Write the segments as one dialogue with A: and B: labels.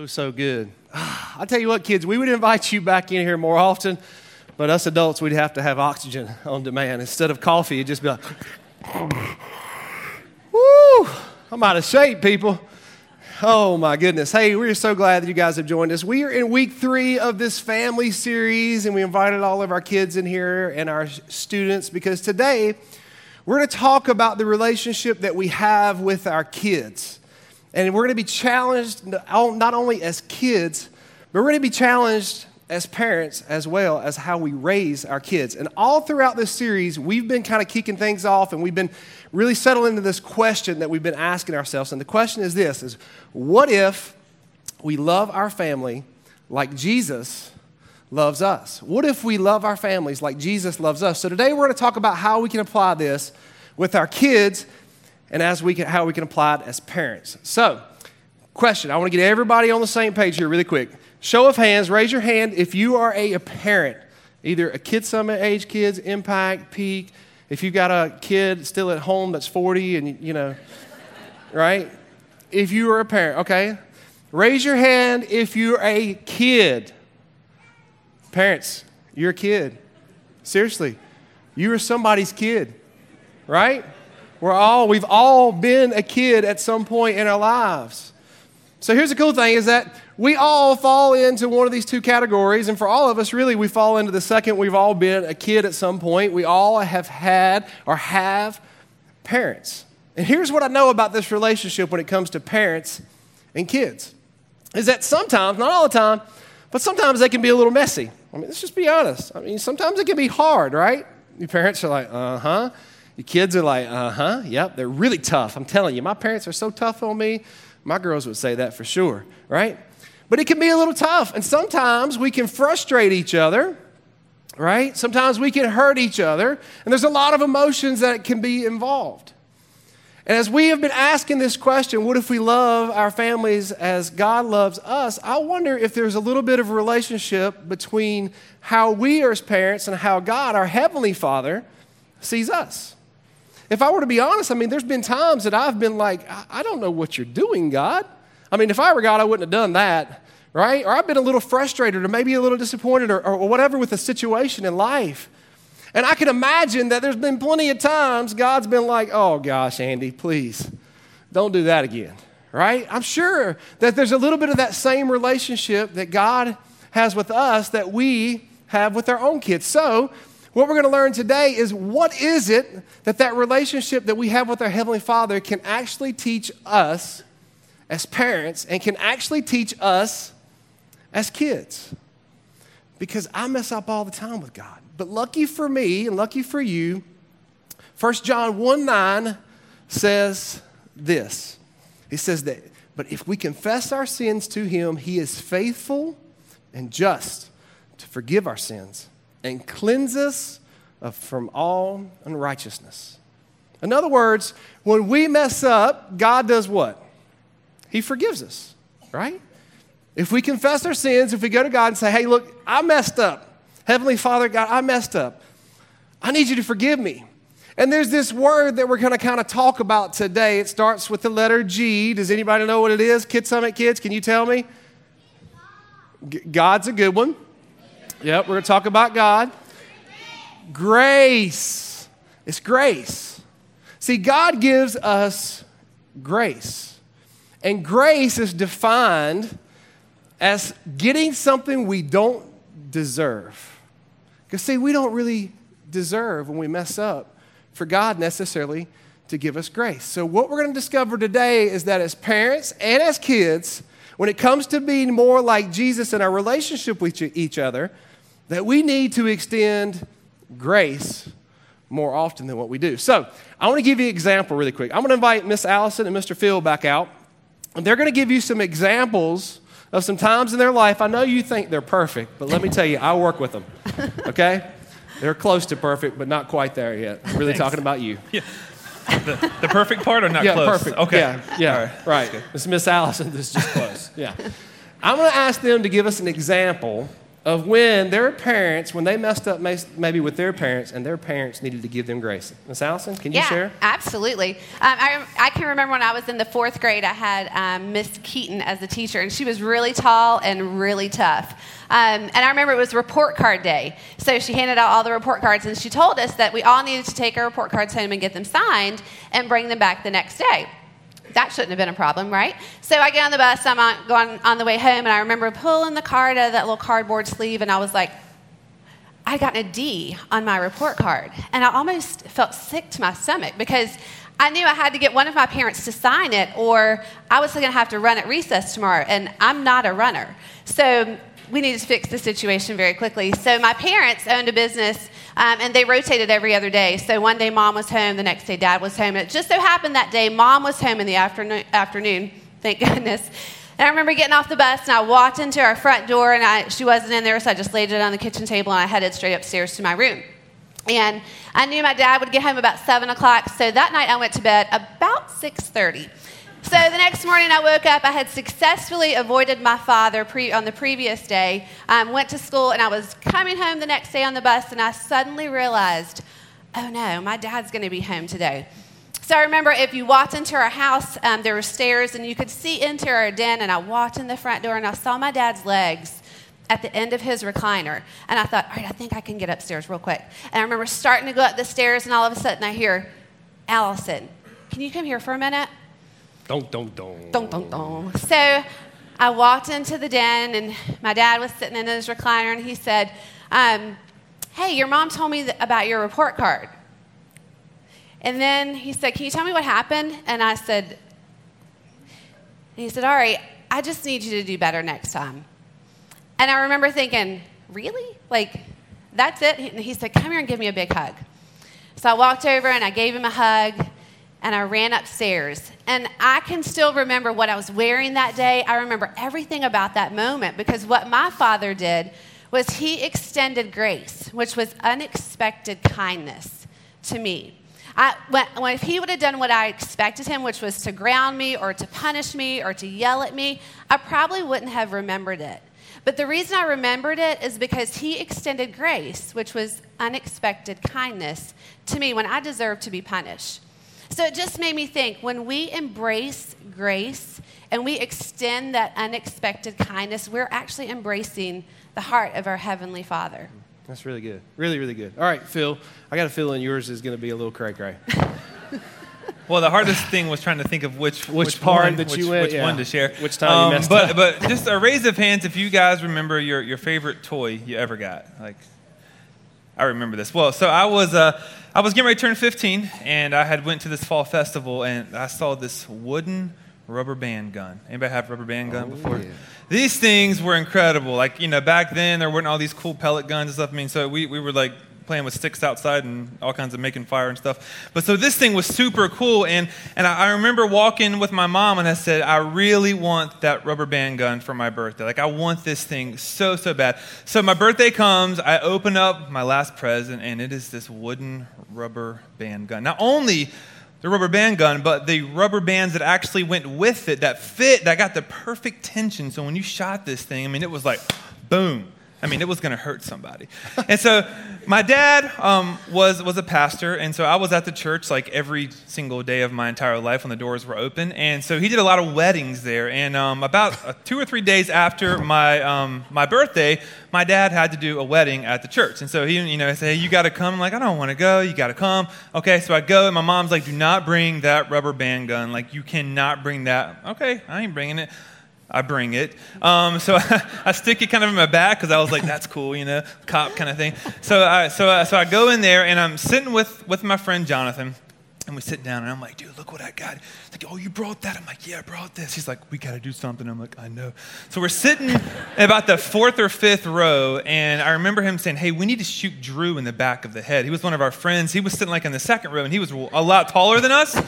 A: So, so good. I tell you what, kids, we would invite you back in here more often, but us adults, we'd have to have oxygen on demand. Instead of coffee, it'd just be like, woo, I'm out of shape, people. Oh my goodness. Hey, we're so glad that you guys have joined us. We are in week three of this family series, and we invited all of our kids in here and our students because today we're going to talk about the relationship that we have with our kids. And we're going to be challenged not only as kids, but we're going to be challenged as parents as well as how we raise our kids. And all throughout this series, we've been kind of kicking things off and we've been really settling into this question that we've been asking ourselves. And the question is this is what if we love our family like Jesus loves us? What if we love our families like Jesus loves us? So today we're going to talk about how we can apply this with our kids and as we can, how we can apply it as parents. So, question I want to get everybody on the same page here really quick. Show of hands, raise your hand if you are a, a parent, either a Kid Summit age kids, Impact, Peak. If you've got a kid still at home that's 40 and, you know, right? If you are a parent, okay? Raise your hand if you're a kid. Parents, you're a kid. Seriously, you are somebody's kid, right? We're all, we've all been a kid at some point in our lives. So here's the cool thing is that we all fall into one of these two categories. And for all of us, really, we fall into the second. We've all been a kid at some point. We all have had or have parents. And here's what I know about this relationship when it comes to parents and kids is that sometimes, not all the time, but sometimes they can be a little messy. I mean, let's just be honest. I mean, sometimes it can be hard, right? Your parents are like, uh huh. Your kids are like, uh huh, yep, they're really tough. I'm telling you, my parents are so tough on me. My girls would say that for sure, right? But it can be a little tough. And sometimes we can frustrate each other, right? Sometimes we can hurt each other. And there's a lot of emotions that can be involved. And as we have been asking this question, what if we love our families as God loves us? I wonder if there's a little bit of a relationship between how we are as parents and how God, our Heavenly Father, sees us. If I were to be honest, I mean, there's been times that I've been like, I don't know what you're doing, God. I mean, if I were God, I wouldn't have done that, right? Or I've been a little frustrated or maybe a little disappointed or, or whatever with a situation in life. And I can imagine that there's been plenty of times God's been like, oh gosh, Andy, please don't do that again, right? I'm sure that there's a little bit of that same relationship that God has with us that we have with our own kids. So what we're going to learn today is what is it that that relationship that we have with our Heavenly Father can actually teach us as parents and can actually teach us as kids. Because I mess up all the time with God. But lucky for me and lucky for you, 1 John 1 9 says this. He says that, but if we confess our sins to Him, He is faithful and just to forgive our sins and cleanse us of, from all unrighteousness. In other words, when we mess up, God does what? He forgives us, right? If we confess our sins, if we go to God and say, hey, look, I messed up. Heavenly Father, God, I messed up. I need you to forgive me. And there's this word that we're going to kind of talk about today. It starts with the letter G. Does anybody know what it is? Kid Summit kids, can you tell me? God's a good one. Yep, we're going to talk about God. Grace. It's grace. See, God gives us grace. And grace is defined as getting something we don't deserve. Because, see, we don't really deserve when we mess up for God necessarily to give us grace. So, what we're going to discover today is that as parents and as kids, when it comes to being more like Jesus in our relationship with each other, that we need to extend grace more often than what we do. So, I want to give you an example really quick. I'm going to invite Miss Allison and Mr. Phil back out, and they're going to give you some examples of some times in their life. I know you think they're perfect, but let me tell you, I work with them. Okay? They're close to perfect, but not quite there yet. I'm really Thanks. talking about you.
B: Yeah. The, the, perfect part or not
A: yeah,
B: close?
A: perfect. Okay. Yeah, yeah, right. right. Miss Allison, this is just close. Yeah. I'm going to ask them to give us an example of when their parents, when they messed up maybe with their parents, and their parents needed to give them grace. Miss Allison, can you
C: yeah,
A: share?
C: absolutely. Um, I, I can remember when I was in the fourth grade, I had um, Miss Keaton as a teacher, and she was really tall and really tough. Um, and I remember it was report card day. So she handed out all the report cards, and she told us that we all needed to take our report cards home and get them signed and bring them back the next day that shouldn't have been a problem, right? So I get on the bus, I'm on, going on the way home, and I remember pulling the card out of that little cardboard sleeve, and I was like, I'd gotten a D on my report card. And I almost felt sick to my stomach because I knew I had to get one of my parents to sign it, or I was going to have to run at recess tomorrow, and I'm not a runner. So we needed to fix the situation very quickly. So my parents owned a business um, and they rotated every other day. So one day mom was home, the next day dad was home. And it just so happened that day mom was home in the afternoon, afternoon thank goodness. And I remember getting off the bus and I walked into our front door and I, she wasn't in there, so I just laid it on the kitchen table and I headed straight upstairs to my room. And I knew my dad would get home about 7 o'clock, so that night I went to bed about 6.30. So the next morning I woke up. I had successfully avoided my father pre- on the previous day. Um, went to school and I was coming home the next day on the bus and I suddenly realized, oh no, my dad's going to be home today. So I remember if you walked into our house, um, there were stairs and you could see into our den. And I walked in the front door and I saw my dad's legs at the end of his recliner. And I thought, all right, I think I can get upstairs real quick. And I remember starting to go up the stairs and all of a sudden I hear, Allison, can you come here for a minute?
A: Don't, don't, don't.
C: Don't, don't, don't. So I walked into the den, and my dad was sitting in his recliner, and he said, um, Hey, your mom told me about your report card. And then he said, Can you tell me what happened? And I said, and he said, All right, I just need you to do better next time. And I remember thinking, Really? Like, that's it? And he said, Come here and give me a big hug. So I walked over and I gave him a hug and I ran upstairs. And I can still remember what I was wearing that day. I remember everything about that moment because what my father did was he extended grace, which was unexpected kindness to me. I, when, when, if he would have done what I expected him, which was to ground me or to punish me or to yell at me, I probably wouldn't have remembered it. But the reason I remembered it is because he extended grace, which was unexpected kindness to me when I deserved to be punished. So it just made me think when we embrace grace and we extend that unexpected kindness, we're actually embracing the heart of our Heavenly Father.
A: That's really good. Really, really good. All right, Phil, I got a feeling yours is going to be a little cray cray.
B: Well, the hardest thing was trying to think of which
A: which,
B: which
A: part
B: one,
A: that
B: which,
A: you went,
B: which
A: yeah.
B: one to share.
A: Which time
B: um,
A: you messed
B: but,
A: up.
B: But just a raise of hands if you guys remember your, your favorite toy you ever got. Like, I remember this. Well, so I was uh, I was getting ready to turn 15, and I had went to this fall festival, and I saw this wooden rubber band gun. Anybody have rubber band gun
A: Oh,
B: before?
A: yeah.
B: These things were incredible. Like you know, back then there weren't all these cool pellet guns and stuff. I mean, so we, we were like playing with sticks outside and all kinds of making fire and stuff. But so this thing was super cool, and and I, I remember walking with my mom, and I said, I really want that rubber band gun for my birthday. Like I want this thing so so bad. So my birthday comes, I open up my last present, and it is this wooden rubber band gun. Not only the rubber band gun, but the rubber bands that actually went with it that fit, that got the perfect tension. So when you shot this thing, I mean, it was like boom. I mean, it was going to hurt somebody. And so my dad um, was, was a pastor, and so I was at the church like every single day of my entire life when the doors were open. And so he did a lot of weddings there. And um, about uh, two or three days after my, um, my birthday, my dad had to do a wedding at the church. And so he, you know, said, hey, you got to come. I'm like, I don't want to go. You got to come. Okay, so I go, and my mom's like, do not bring that rubber band gun. Like, you cannot bring that. Okay, I ain't bringing it. I bring it. Um, so I, I, stick it kind of in my back because I was like, that's cool, you know, cop kind of thing. So I, so, I, so I go in there and I'm sitting with, with my friend Jonathan. And we sit down and I'm like, dude, look what I got. He's like, oh, you brought that? I'm like, yeah, I brought this. He's like, we got to do something. I'm like, I know. So we're sitting in about the fourth or fifth row. And I remember him saying, hey, we need to shoot Drew in the back of the head. He was one of our friends. He was sitting like in the second row and he was a lot taller than us.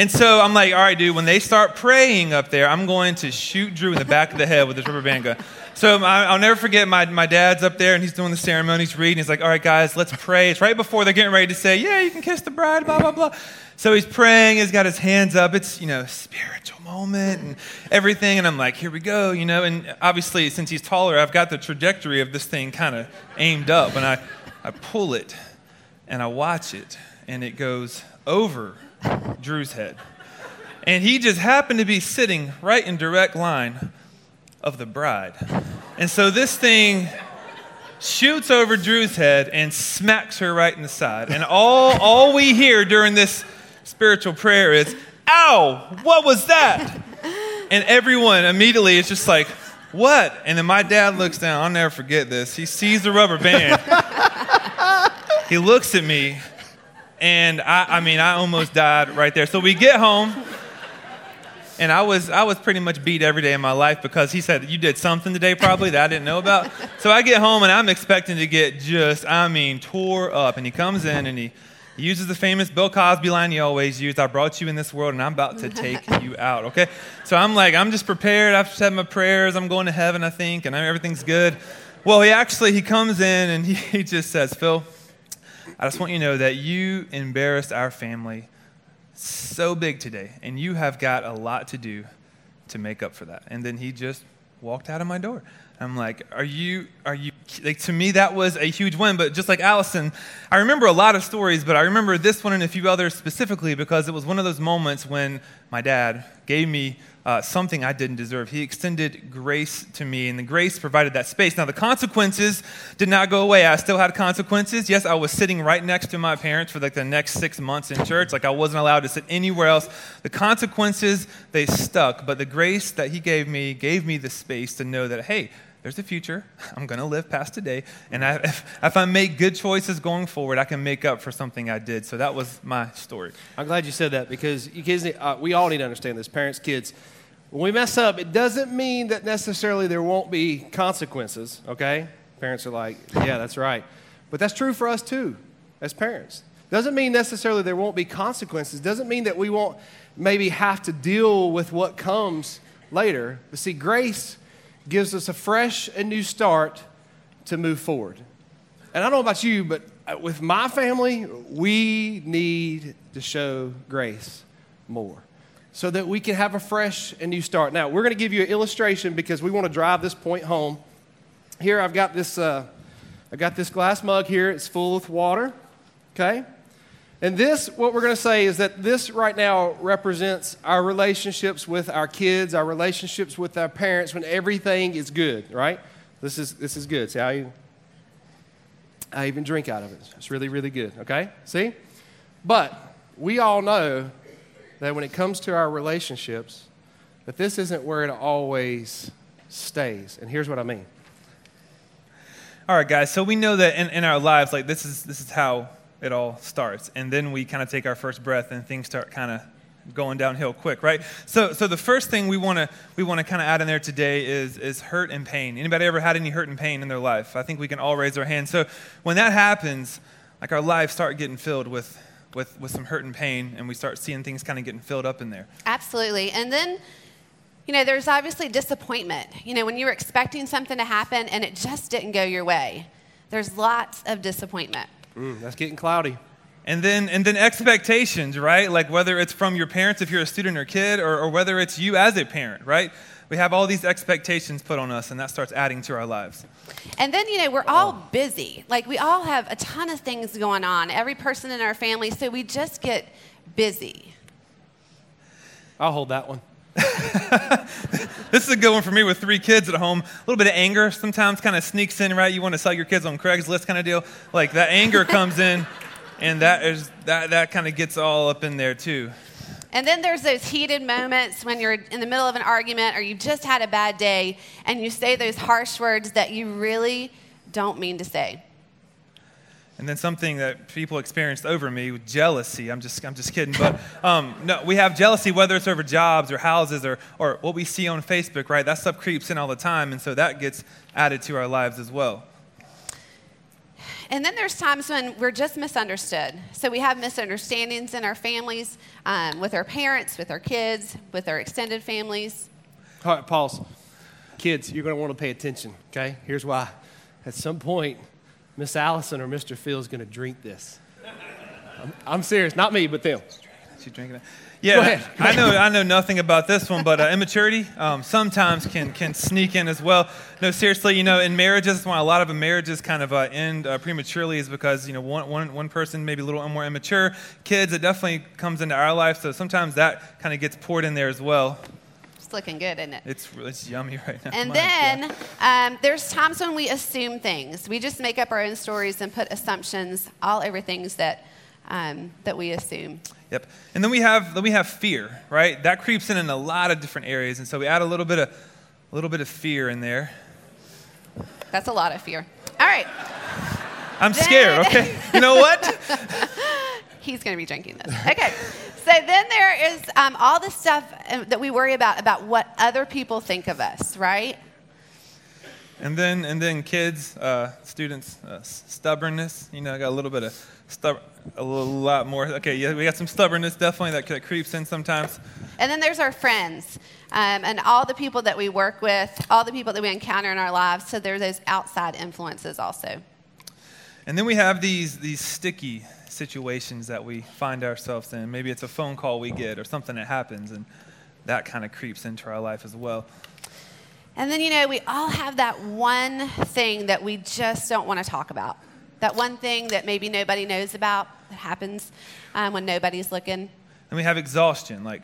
B: And so I'm like, all right, dude, when they start praying up there, I'm going to shoot Drew in the back of the head with this rubber band gun. So I'll never forget my, my dad's up there and he's doing the ceremony, he's reading. He's like, all right, guys, let's pray. It's right before they're getting ready to say, yeah, you can kiss the bride, blah, blah, blah. So he's praying, he's got his hands up. It's, you know, spiritual moment and everything. And I'm like, here we go, you know. And obviously, since he's taller, I've got the trajectory of this thing kind of aimed up. And I, I pull it and I watch it, and it goes over Drew's head. And he just happened to be sitting right in direct line of the bride. And so this thing shoots over Drew's head and smacks her right in the side. And all, all we hear during this spiritual prayer is, Ow, what was that? And everyone immediately is just like, What? And then my dad looks down. I'll never forget this. He sees the rubber band. he looks at me, and I, I mean, I almost died right there. So we get home and I was I was pretty much beat every day in my life because he said you did something today probably that I didn't know about. So I get home and I'm expecting to get just I mean tore up. And he comes in and he, uses the famous Bill Cosby line he always used: "I brought you in this world and I'm about to take you out." Okay, so I'm like I'm just prepared. I've said my prayers. I'm going to heaven, I think, and everything's good. Well, he actually he comes in and he, he just says, "Phil, I just want you to know that you embarrassed our family." so big today, and you have got a lot to do to make up for that. And then he just walked out of my door. I'm like, are you, are you, like, to me, that was a huge win. But just like Allison, I remember a lot of stories, but I remember this one and a few others specifically because it was one of those moments when my dad gave me uh, something I didn't deserve. He extended grace to me, and the grace provided that space. Now, the consequences did not go away. I still had consequences. Yes, I was sitting right next to my parents for like the next six months in church. Like I wasn't allowed to sit anywhere else. The consequences, they stuck, but the grace that he gave me gave me the space to know that, hey, there's a future. I'm going to live past today. And I, if, if, I make good choices going forward, I can make up for something I did. So that was my story.
A: I'm glad you said that because you kids, uh, we all need to understand this. Parents, kids, when we mess up, it doesn't mean that necessarily there won't be consequences, okay? Parents are like, yeah, that's right. But that's true for us too, as parents. Doesn't mean necessarily there won't be consequences. Doesn't mean that we won't maybe have to deal with what comes later. But see, grace gives us a fresh and new start to move forward. And I don't know about you, but uh, with my family, we need to show grace more so that we can have a fresh and new start. Now, we're going to give you an illustration because we want to drive this point home. Here, I've got this, uh, I got this glass mug here. It's full with water, okay? And this, what we're going to say is that this right now represents our relationships with our kids, our relationships with our parents when everything is good, right? This is, this is good. See how you, I even drink out of it. It's really, really good, okay? See? But we all know that when it comes to our relationships, that this isn't where it always stays. And here's what I mean.
B: All right, guys. So we know that in, in our lives, like this is this is how it all starts, and then we kind of take our first breath, and things start kind of going downhill quick, right? So, so the first thing we want to we want to kind of add in there today is is hurt and pain. Anybody ever had any hurt and pain in their life? I think we can all raise our hands. So when that happens, like our lives start getting filled with with, with some hurt and pain, and we start seeing things kind of getting filled up in there.
C: Absolutely. And then, you know, there's obviously disappointment. You know, when you were expecting something to happen and it just didn't go your way, there's lots of disappointment.
A: Mm, that's getting cloudy.
B: And then, and then expectations, right? Like whether it's from your parents if you're a student or kid, or, or whether it's you as a parent, right? We have all these expectations put on us, and that starts adding to our lives.
C: And then, you know, we're all oh. busy. Like, we all have a ton of things going on, every person in our family, so we just get busy.
A: I'll hold that one.
B: this is a good one for me with three kids at home. A little bit of anger sometimes kind of sneaks in, right? You want to sell your kids on Craigslist kind of deal. Like that anger comes in, and that is that that kind of gets all up in there too.
C: And then there's those heated moments when you're in the middle of an argument or you just had a bad day and you say those harsh words that you really don't mean to say.
B: And then something that people experienced over me jealousy. I'm just, I'm just kidding. But um, no, we have jealousy, whether it's over jobs or houses or, or what we see on Facebook, right? That stuff creeps in all the time. And so that gets added to our lives as well.
C: And then there's times when we're just misunderstood. So we have misunderstandings in our families, um, with our parents, with our kids, with our extended families.
A: All right, pause. Kids, you're going to want to pay attention, okay? Here's why. At some point, Miss Allison or Mr. Phil is going to drink this. I'm, I'm serious, not me, but them.
B: She's drinking it. Yeah,
A: Go ahead.
B: I know. I know nothing about this one, but uh, immaturity um, sometimes can can sneak in as well. No, seriously, you know, in marriages, that's why a lot of marriages kind of uh, end uh, prematurely is because you know one, one, one person maybe a little more immature. Kids, it definitely comes into our life, so sometimes that kind of gets poured in there as well.
C: It's looking good, isn't it?
B: It's it's yummy right now.
C: And
B: My
C: then
B: God.
C: um, there's times when we assume things. We just make up our own stories and put assumptions, all over things that um, that we assume.
B: Yep. And then we have then we have fear, right? That creeps in in a lot of different areas, and so we add a little bit of a little bit of fear in there.
C: That's a lot of fear. All right,
B: I'm
C: Then-
B: scared. Okay. You know what?
C: he's going to be drinking this. Okay, so then there is um, all the stuff uh, that we worry about about what other people think of us, right?
B: And then, and then kids, uh, students, uh, stubbornness. You know, I got a little bit of stub, a little lot more. Okay, yeah, we got some stubbornness definitely that, that creeps in sometimes.
C: And then there's our friends um, and all the people that we work with, all the people that we encounter in our lives. So there's those outside influences also.
B: And then we have these these sticky situations that we find ourselves in. Maybe it's a phone call we get or something that happens, and that kind of creeps into our life as well.
C: And then, you know, we all have that one thing that we just don't want to talk about. That one thing that maybe nobody knows about that happens um, when nobody's looking.
B: And we have exhaustion, like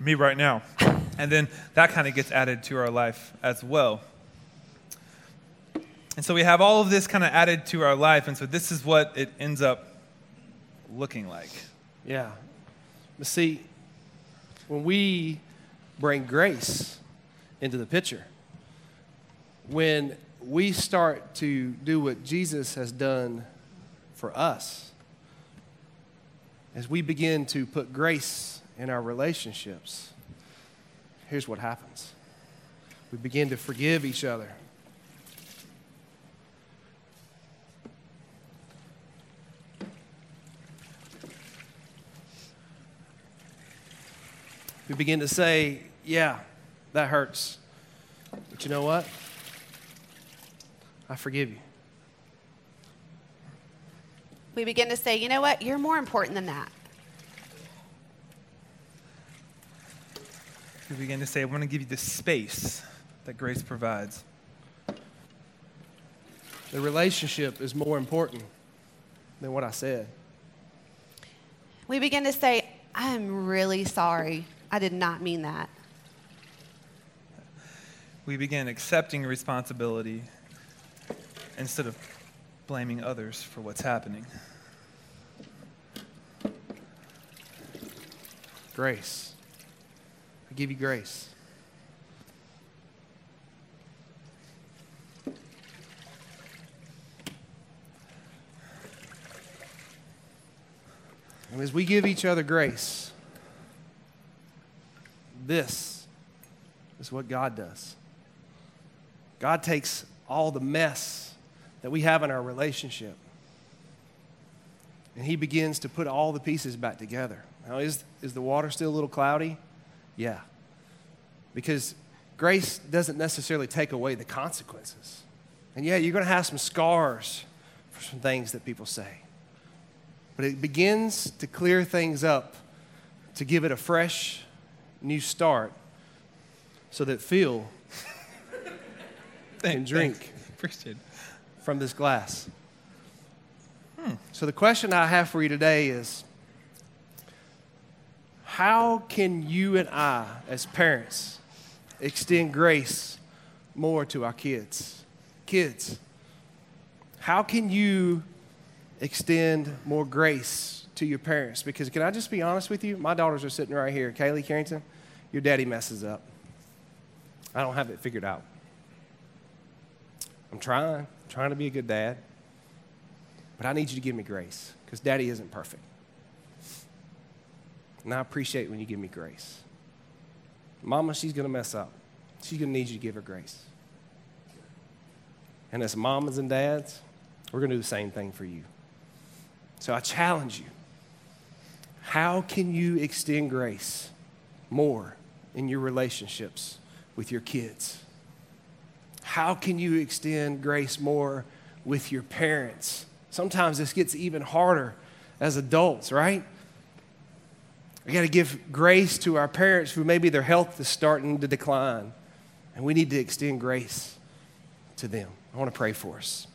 B: me right now. And then that kind of gets added to our life as well. And so we have all of this kind of added to our life. And so this is what it ends up looking like.
A: Yeah. But see, when we bring grace into the picture, when we start to do what Jesus has done for us, as we begin to put grace in our relationships, here's what happens we begin to forgive each other. We begin to say, Yeah, that hurts. But you know what? I forgive you.
C: We begin to say, you know what? You're more important than that.
B: We begin to say, I want to give you the space that grace provides.
A: The relationship is more important than what I said.
C: We begin to say, I'm really sorry. I did not mean that.
B: We begin accepting responsibility instead of blaming others for what's happening.
A: Grace. I give you grace. And as we give each other grace, this is what God does. God takes all the mess that we have in our relationship and He begins to put all the pieces back together. Now, is, is the water still a little cloudy? Yeah. Because grace doesn't necessarily take away the consequences. And yeah, you're going to have some scars for some things that people say. But it begins to clear things up, to give it a fresh, new start, so that Phil can drink from this glass. So, the question I have for you today is how can you and I, as parents, extend grace more to our kids? Kids, how can you extend more grace to your parents? Because, can I just be honest with you? My daughters are sitting right here. Kaylee Carrington, your daddy messes up. I don't have it figured out. I'm trying, I'm trying to be a good dad. But I need you to give me grace because daddy isn't perfect. And I appreciate when you give me grace. Mama, she's going to mess up. She's going to need you to give her grace. And as mamas and dads, we're going to do the same thing for you. So I challenge you how can you extend grace more in your relationships with your kids? How can you extend grace more with your parents? Sometimes this gets even harder as adults, right? We got to give grace to our parents who maybe their health is starting to decline, and we need to extend grace to them. I want to pray for us.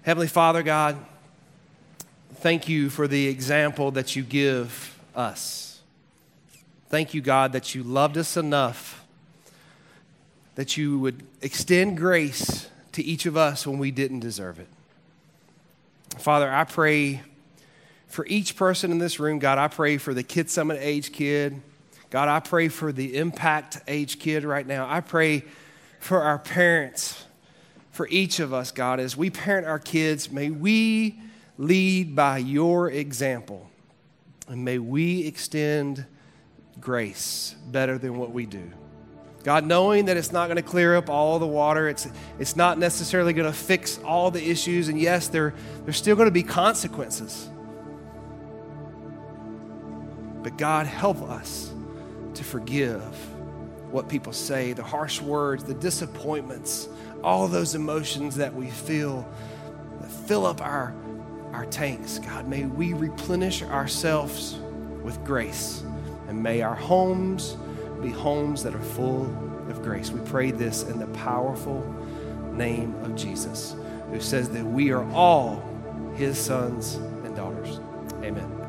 A: Heavenly Father, God, thank you for the example that you give us. Thank you, God, that you loved us enough that you would extend grace to each of us when we didn't deserve it. Father, I pray for each person in this room. God, I pray for the Kid Summit age kid. God, I pray for the impact age kid right now. I pray for our parents, for each of us, God, as we parent our kids, may we lead by your example. And may we extend grace better than what we do. God, knowing that it's not going to clear up all the water, it's, it's not necessarily going to fix all the issues, and yes, there, there's still going to be consequences. But God, help us to forgive what people say, the harsh words, the disappointments, all those emotions that we feel that fill up our, our tanks. God, may we replenish ourselves with grace. And may our homes be homes that are full of grace. We pray this in the powerful name of Jesus, who says that we are all his sons and daughters. Amen.